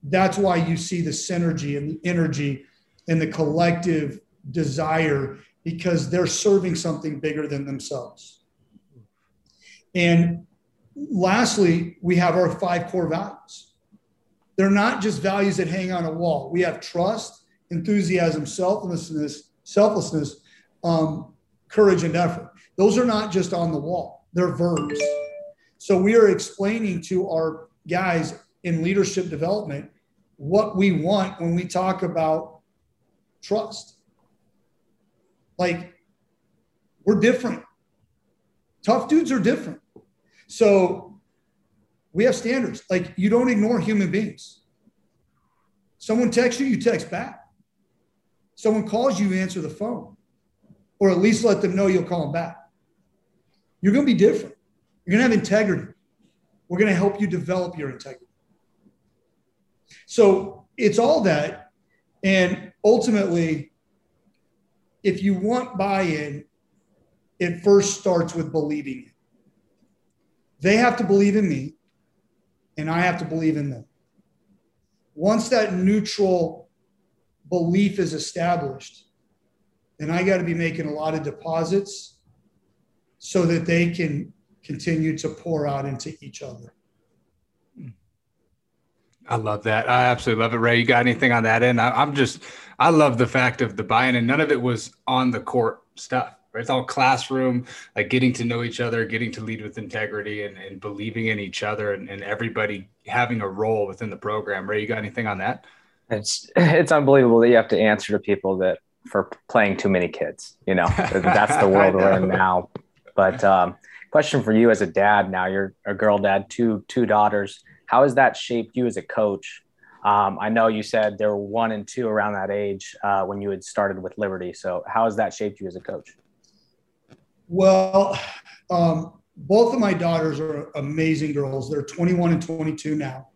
that's why you see the synergy and the energy and the collective desire because they're serving something bigger than themselves. And lastly, we have our five core values. They're not just values that hang on a wall. We have trust, enthusiasm, selflessness, selflessness, um, courage, and effort. Those are not just on the wall, they're verbs. So we are explaining to our guys in leadership development what we want when we talk about trust. Like, we're different. Tough dudes are different. So we have standards. Like, you don't ignore human beings. Someone texts you, you text back. Someone calls you, you answer the phone, or at least let them know you'll call them back. You're going to be different. You're going to have integrity. We're going to help you develop your integrity. So it's all that. And ultimately, if you want buy in, it first starts with believing it. They have to believe in me, and I have to believe in them. Once that neutral belief is established, then I got to be making a lot of deposits so that they can continue to pour out into each other. I love that. I absolutely love it, Ray. You got anything on that end? I, am just, I love the fact of the buy-in, and none of it was on the court stuff. Right? It's all classroom, like getting to know each other, getting to lead with integrity, and, and believing in each other, and, and everybody having a role within the program. Ray, you got anything on that? It's it's unbelievable that you have to answer to people that for playing too many kids. You know, that's the world we're in now. But um, question for you as a dad now you're a girl dad two two daughters how has that shaped you as a coach um, i know you said there were one and two around that age uh, when you had started with liberty so how has that shaped you as a coach well um, both of my daughters are amazing girls they're 21 and 22 now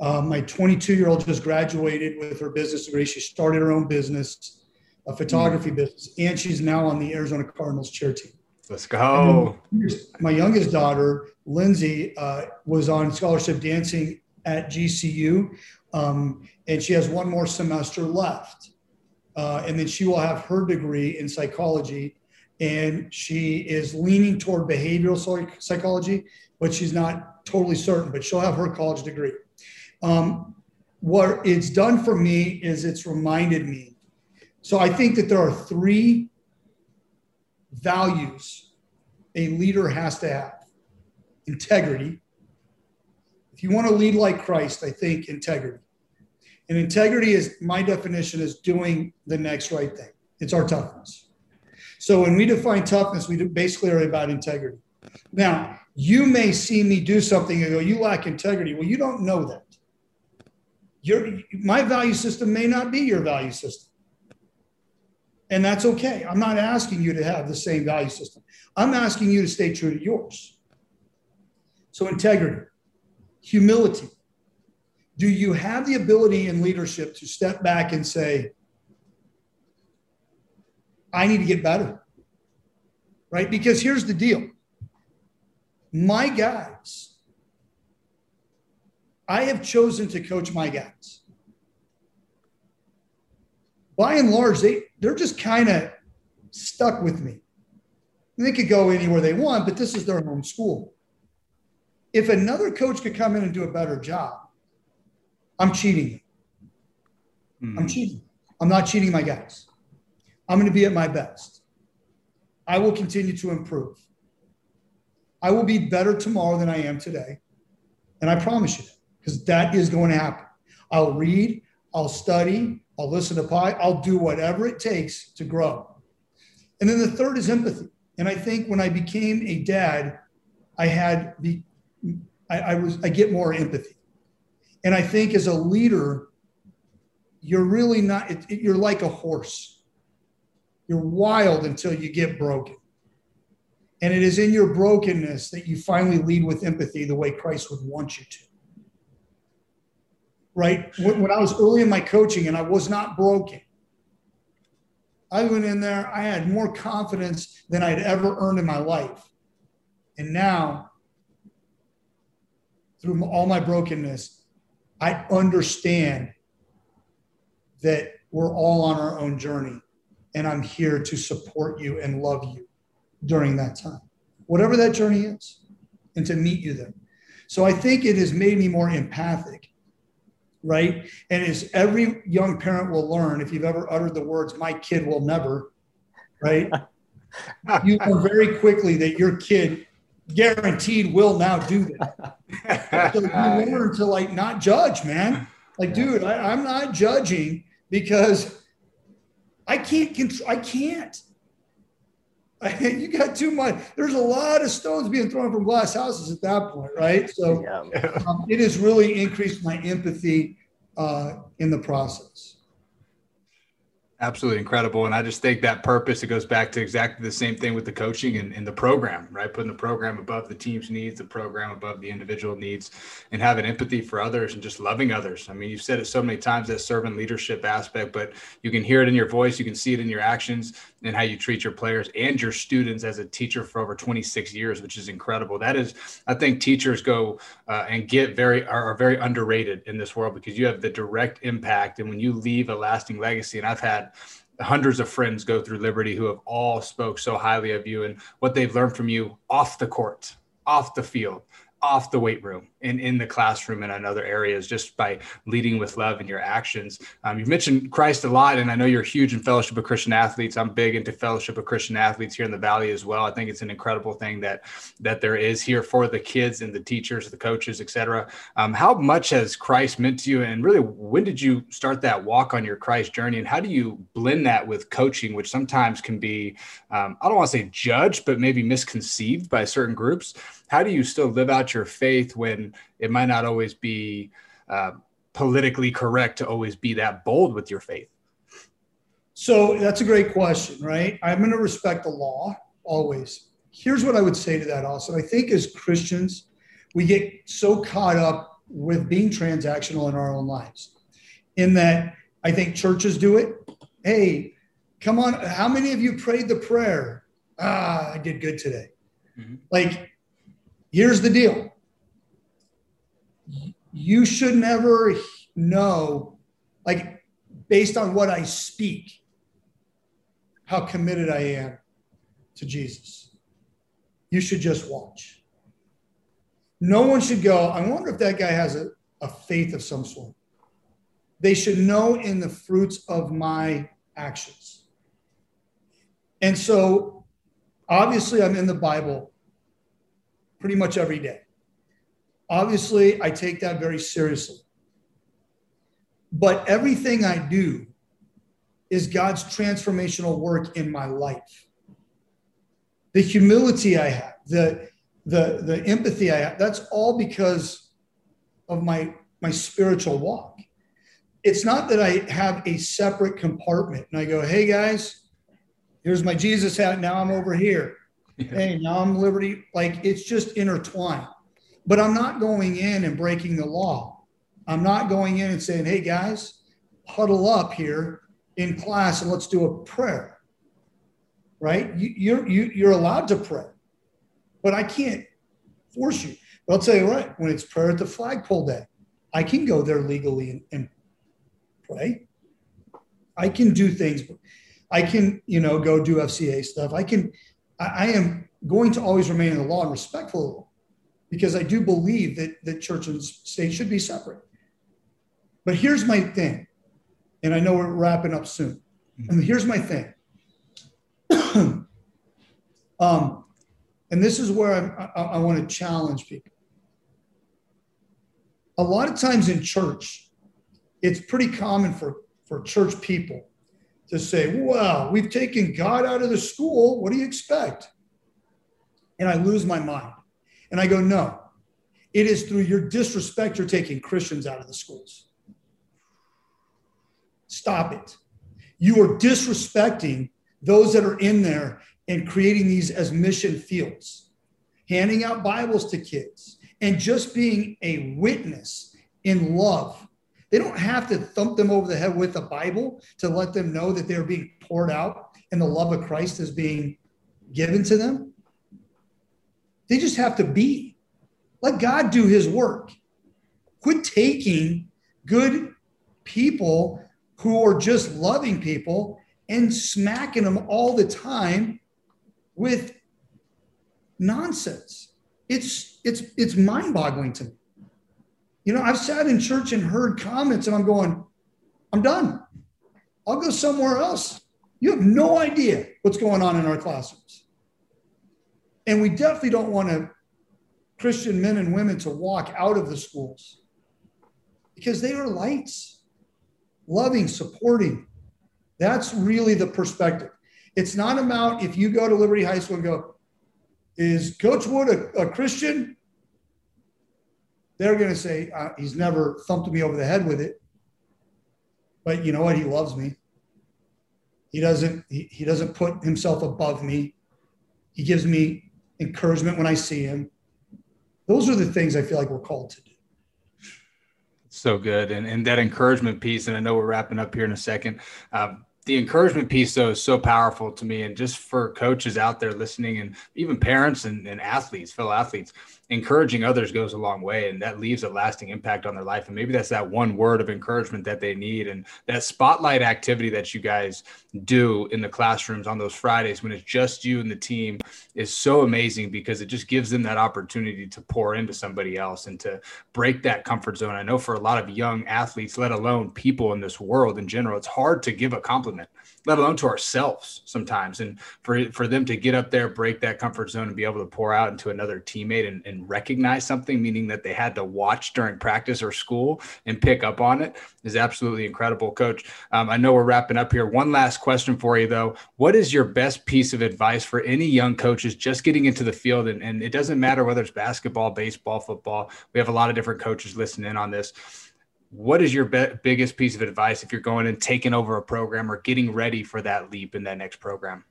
um, my 22 year old just graduated with her business degree she started her own business a photography business and she's now on the arizona cardinals chair team Let's go. My youngest daughter, Lindsay, uh, was on scholarship dancing at GCU, um, and she has one more semester left. Uh, and then she will have her degree in psychology. And she is leaning toward behavioral psychology, but she's not totally certain, but she'll have her college degree. Um, what it's done for me is it's reminded me. So I think that there are three values a leader has to have integrity. If you want to lead like Christ, I think integrity. And integrity is my definition is doing the next right thing. It's our toughness. So when we define toughness, we basically are about integrity. Now, you may see me do something and go, you lack integrity. Well, you don't know that. Your, my value system may not be your value system. And that's okay. I'm not asking you to have the same value system. I'm asking you to stay true to yours. So, integrity. humility. Do you have the ability in leadership to step back and say, I need to get better? Right? Because here's the deal my guys, I have chosen to coach my guys. By and large, they, they're just kind of stuck with me. They could go anywhere they want, but this is their home school. If another coach could come in and do a better job, I'm cheating. Mm-hmm. I'm cheating. I'm not cheating my guys. I'm going to be at my best. I will continue to improve. I will be better tomorrow than I am today. And I promise you because that is going to happen. I'll read, I'll study, I'll listen to pie, I'll do whatever it takes to grow. And then the third is empathy. And I think when I became a dad, I had the, I, I was, I get more empathy. And I think as a leader, you're really not, it, it, you're like a horse. You're wild until you get broken. And it is in your brokenness that you finally lead with empathy the way Christ would want you to. Right? When, I was early in my coaching and I was not broken, I went in there, I had more confidence than I'd ever earned in my life. And now, through all my brokenness, I understand that we're all on our own journey. And I'm here to support you and love you during that time, whatever that journey is, and to meet you there. So I think it has made me more empathic right? And as every young parent will learn, if you've ever uttered the words, my kid will never, right? you learn very quickly that your kid guaranteed will now do that. so you learn to like not judge, man. Like, dude, I, I'm not judging because I can't control, I can't. you got too much. There's a lot of stones being thrown from glass houses at that point, right? So um, it has really increased my empathy uh, in the process. Absolutely incredible. And I just think that purpose, it goes back to exactly the same thing with the coaching and, and, the program, right? Putting the program above the team's needs, the program above the individual needs, and having empathy for others and just loving others. I mean, you've said it so many times that servant leadership aspect, but you can hear it in your voice, you can see it in your actions and how you treat your players and your students as a teacher for over 26 years, which is incredible. That is, I think teachers go uh, and get very, are, are very underrated in this world because you have the direct impact. And when you leave a lasting legacy, and I've had hundreds of friends go through Liberty who have all spoke so highly of you and what they've learned from you off the court, off the field, off the weight room in, in the classroom and in other areas just by leading with love in your actions. Um, you've mentioned Christ a lot, and I know you're huge in Fellowship of Christian Athletes. I'm big into Fellowship of Christian Athletes here in the Valley as well. I think it's an incredible thing that that there is here for the kids and the teachers, the coaches, etc. Um, how much has Christ meant to you, and really, when did you start that walk on your Christ journey, and how do you blend that with coaching, which sometimes can be, um, I don't want to say judged, but maybe misconceived by certain groups? How do you still live out your faith when it might not always be uh, politically correct to always be that bold with your faith? So that's a great question, right? I'm going to respect the law always. Here's what I would say to that also. I think as Christians, we get so caught up with being transactional in our own lives, in that I think churches do it. Hey, come on. How many of you prayed the prayer? Ah, I did good today. Mm-hmm. Like, here's the deal you should never know, like, based on what I speak, how committed I am to Jesus. You should just watch. No one should go, I wonder if that guy has a, a faith of some sort. They should know in the fruits of my actions. And so, obviously, I'm in the Bible pretty much every day. Obviously, I take that very seriously. But everything I do is God's transformational work in my life. The humility I have, the, the, the empathy I have, that's all because of my, my spiritual walk. It's not that I have a separate compartment and I go, hey guys, here's my Jesus hat. Now I'm over here. Hey, now I'm liberty. Like it's just intertwined but I'm not going in and breaking the law. I'm not going in and saying, hey guys, huddle up here in class and let's do a prayer. Right? You, you're, you, you're allowed to pray, but I can't force you. But I'll tell you what, when it's prayer at the flagpole day, I can go there legally and, and pray. I can do things. I can, you know, go do FCA stuff. I can, I, I am going to always remain in the law and respectful because I do believe that, that church and state should be separate. But here's my thing, and I know we're wrapping up soon. And here's my thing. um, and this is where I, I, I want to challenge people. A lot of times in church, it's pretty common for, for church people to say, well, we've taken God out of the school. What do you expect? And I lose my mind. And I go, no, it is through your disrespect you're taking Christians out of the schools. Stop it. You are disrespecting those that are in there and creating these as mission fields, handing out Bibles to kids, and just being a witness in love they don't have to thump them over the head with a Bible to let them know that they're being poured out and the love of Christ is being given to them. They just have to be. Let God do his work. Quit taking good people who are just loving people and smacking them all the time with nonsense. It's it's it's mind-boggling to me. You know, I've sat in church and heard comments and I'm going, I'm done. I'll go somewhere else. You have no idea what's going on in our classrooms. And we definitely don't want to Christian men and women to walk out of the schools because they are lights, loving, supporting. That's really the perspective. It's not about if you go to Liberty High School and go, is Coach Wood a, a Christian? they're going to say uh, he's never thumped me over the head with it but you know what he loves me he doesn't he, he doesn't put himself above me he gives me encouragement when i see him. Those are the things i feel like we're called to do. So good. And, and that encouragement piece and i know we're wrapping up here in a second um, the encouragement piece though is so powerful to me. And just for coaches out there listening and even parents and, and athletes fellow athletes encouraging others goes a long way and that leaves a lasting impact on their life. And maybe that's that one word of encouragement that they need and that spotlight activity that you guys do in the classrooms on those fridays when it's just you and the team is so amazing because it just gives them that opportunity to pour into somebody else and to break that comfort zone. I know for a lot of young athletes let alone people in this world in general it's hard to give a compliment let alone to ourselves sometimes. And for for them to get up there, break that comfort zone, and be able to pour out into another teammate and, and recognize something, meaning that they had to watch during practice or school and pick up on it, is absolutely incredible, Coach. Um, I know we're wrapping up here. One last question for you, though. What is your best piece of advice for any young coaches just getting into the field? And, and it doesn't matter whether it's basketball, baseball, football. We have a lot of different coaches listening in on this what is your be- biggest piece of advice if you're going and taking over a program or getting ready for that leap in that next program?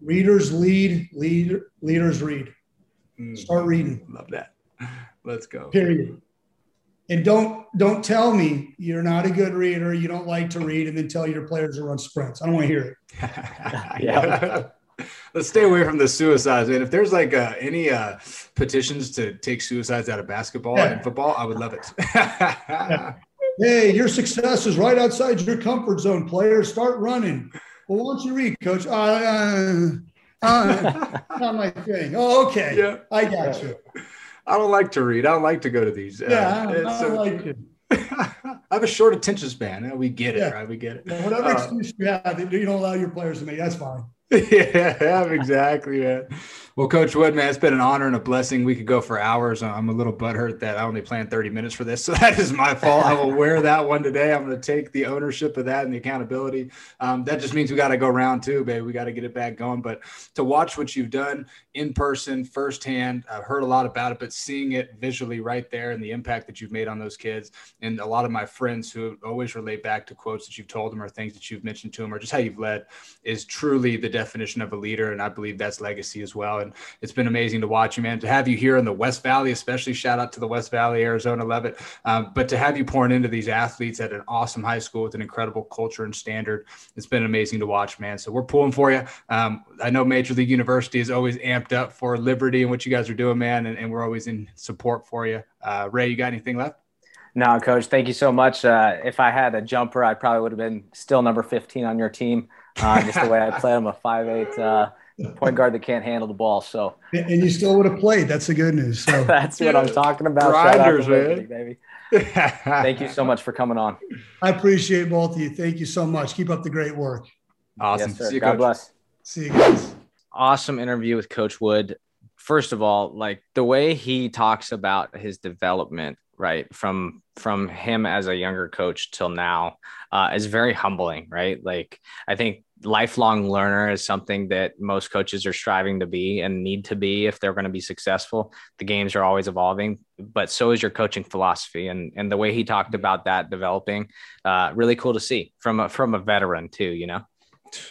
Readers lead, lead leaders read. Mm, Start reading. Love that. Let's go. Period. And don't don't tell me you're not a good reader, you don't like to read, and then tell your players to run sprints. I don't want to hear it. yeah. Let's stay away from the suicides, man. If there's like uh, any uh, petitions to take suicides out of basketball yeah. and football, I would love it. Hey, your success is right outside your comfort zone, player. Start running. Well, why don't you read, coach? Uh, uh, uh not my thing. Oh, okay. Yeah. I got you. I don't like to read. I don't like to go to these. Uh, yeah, I don't, I don't like it. I have a short attention span. We get it, yeah. right? We get it. whatever uh, excuse you have, you don't allow your players to make. That's fine. yeah, exactly, man. Well, Coach Wood, man, it's been an honor and a blessing. We could go for hours. I'm a little butthurt that I only planned 30 minutes for this, so that is my fault. I will wear that one today. I'm going to take the ownership of that and the accountability. Um, that just means we got to go round two, baby. We got to get it back going. But to watch what you've done in person, firsthand, I've heard a lot about it, but seeing it visually right there and the impact that you've made on those kids, and a lot of my friends who always relate back to quotes that you've told them or things that you've mentioned to them or just how you've led is truly the definition of a leader, and I believe that's legacy as well. And and it's been amazing to watch you, man. To have you here in the West Valley, especially shout out to the West Valley, Arizona, love it. Um, but to have you pouring into these athletes at an awesome high school with an incredible culture and standard, it's been amazing to watch, man. So we're pulling for you. Um, I know Major League University is always amped up for Liberty and what you guys are doing, man, and, and we're always in support for you. Uh, Ray, you got anything left? No, coach, thank you so much. Uh, if I had a jumper, I probably would have been still number 15 on your team. Uh, just the way I play. I'm a five-eight uh, point guard that can't handle the ball. So, and you still would have played. That's the good news. So that's what I'm talking about. Grinders, man. baby. Thank you so much for coming on. I appreciate both of you. Thank you so much. Keep up the great work. Awesome. Yes, you, God coach. bless. See you guys. Awesome interview with Coach Wood. First of all, like the way he talks about his development right from from him as a younger coach till now uh, is very humbling right like i think lifelong learner is something that most coaches are striving to be and need to be if they're going to be successful. The games are always evolving but so is your coaching philosophy and and the way he talked about that developing uh, really cool to see from a from a veteran too you know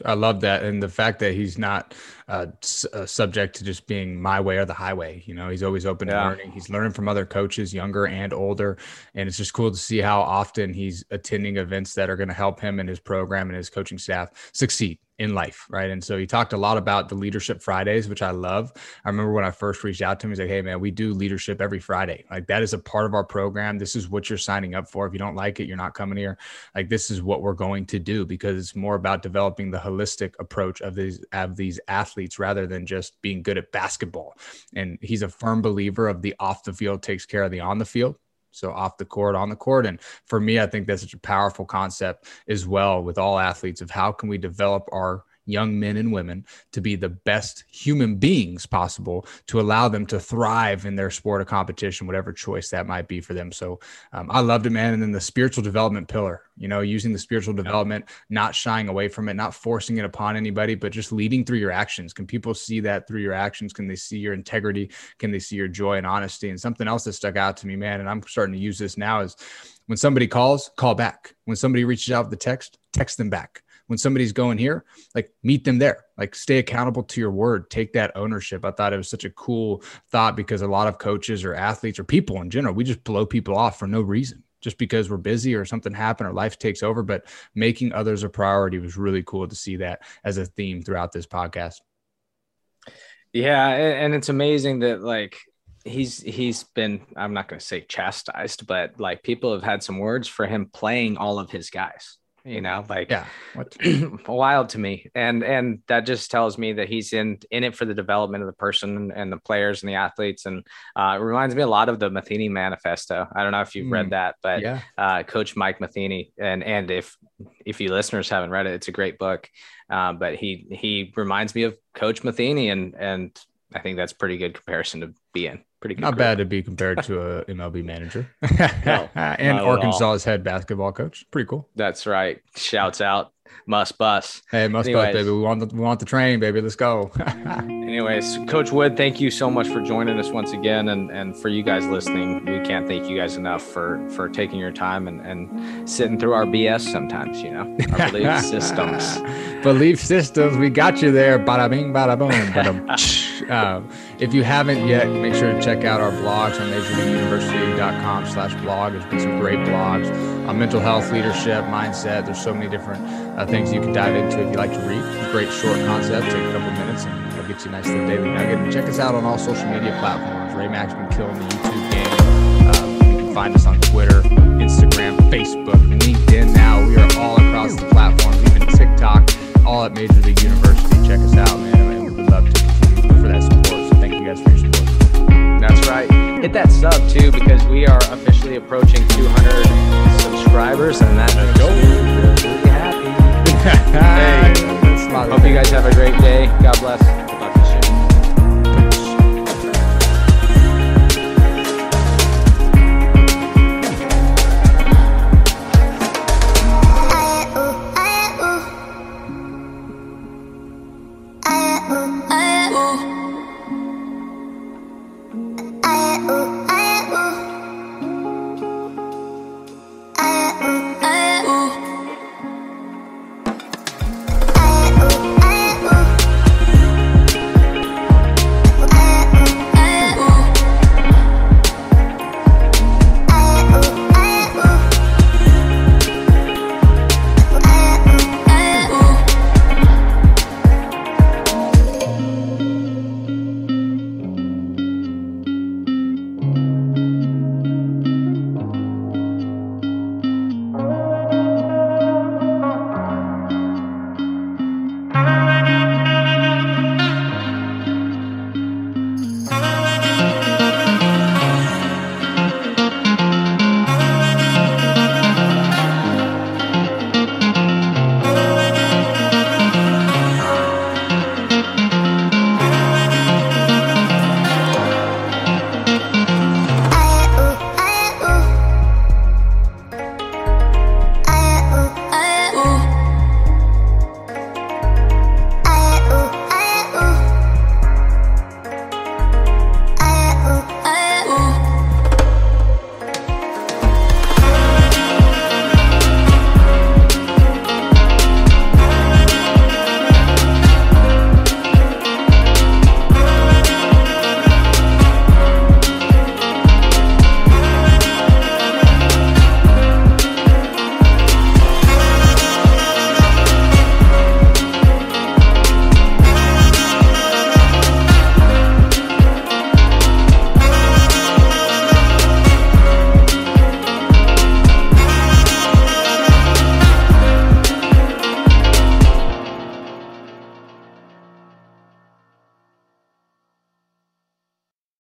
I love that, and the fact that he's not uh, uh, subject to just being my way or the highway. You know, he's always open yeah. to learning. He's learning from other coaches, younger and older, and it's just cool to see how often he's attending events that are going to help him and his program and his coaching staff succeed in life, right? And so he talked a lot about the leadership Fridays, which I love. I remember when I first reached out to him, he's like, "Hey, man, we do leadership every Friday. Like that is a part of our program. This is what you're signing up for. If you don't like it, you're not coming here. Like this is what we're going to do because it's more about developing the holistic approach of these of these athletes rather than just being good at basketball. And he's a firm believer of the off the field takes care of the on the field. So off the court, on the court. And for me, I think that's such a powerful concept as well with all athletes of how can we develop our young men and women to be the best human beings possible to allow them to thrive in their sport of competition, whatever choice that might be for them. So um, I loved it, man. And then the spiritual development pillar, you know, using the spiritual development, not shying away from it, not forcing it upon anybody, but just leading through your actions. Can people see that through your actions? Can they see your integrity? Can they see your joy and honesty? And something else that stuck out to me, man, and I'm starting to use this now is when somebody calls, call back. When somebody reaches out with the text, text them back when somebody's going here, like meet them there, like stay accountable to your word, take that ownership. I thought it was such a cool thought because a lot of coaches or athletes or people in general, we just blow people off for no reason just because we're busy or something happened or life takes over. But making others a priority was really cool to see that as a theme throughout this podcast. Yeah. And it's amazing that, like, he's he's been i'm not going to say chastised but like people have had some words for him playing all of his guys you know like yeah wild to me and and that just tells me that he's in in it for the development of the person and the players and the athletes and uh, it reminds me a lot of the Matheny manifesto i don't know if you've mm. read that but yeah. uh, coach mike Matheny and and if if you listeners haven't read it it's a great book uh, but he he reminds me of coach Matheny and and i think that's pretty good comparison to be in pretty good. Not group. bad to be compared to a MLB manager no, and Arkansas's head basketball coach. Pretty cool. That's right. Shouts out, Muss Bus. Hey, Muss Anyways. bus, baby. We want the we want the train, baby. Let's go. Anyways, Coach Wood, thank you so much for joining us once again, and and for you guys listening, we can't thank you guys enough for for taking your time and and sitting through our BS sometimes. You know, our belief systems. Belief systems. We got you there. Bada bing, bada boom. Bada. um, if you haven't yet, make sure to check out our blogs on majorleagueuniversity.com slash blog. There's been some great blogs on mental health, leadership, mindset. There's so many different uh, things you can dive into if you like to read. Great short concept, take a couple minutes and it'll get you a nice little daily nugget. And check us out on all social media platforms. Ray Mack's been killing the YouTube game. Uh, you can find us on Twitter, Instagram, Facebook, LinkedIn now. We are all across the platforms, even TikTok, all at Major League University. Check us out, man. And we would love to continue for that support guys for your support. That's right. Hit that sub too because we are officially approaching 200 subscribers, and that makes me really happy. hey, hope you guys have a great day. God bless.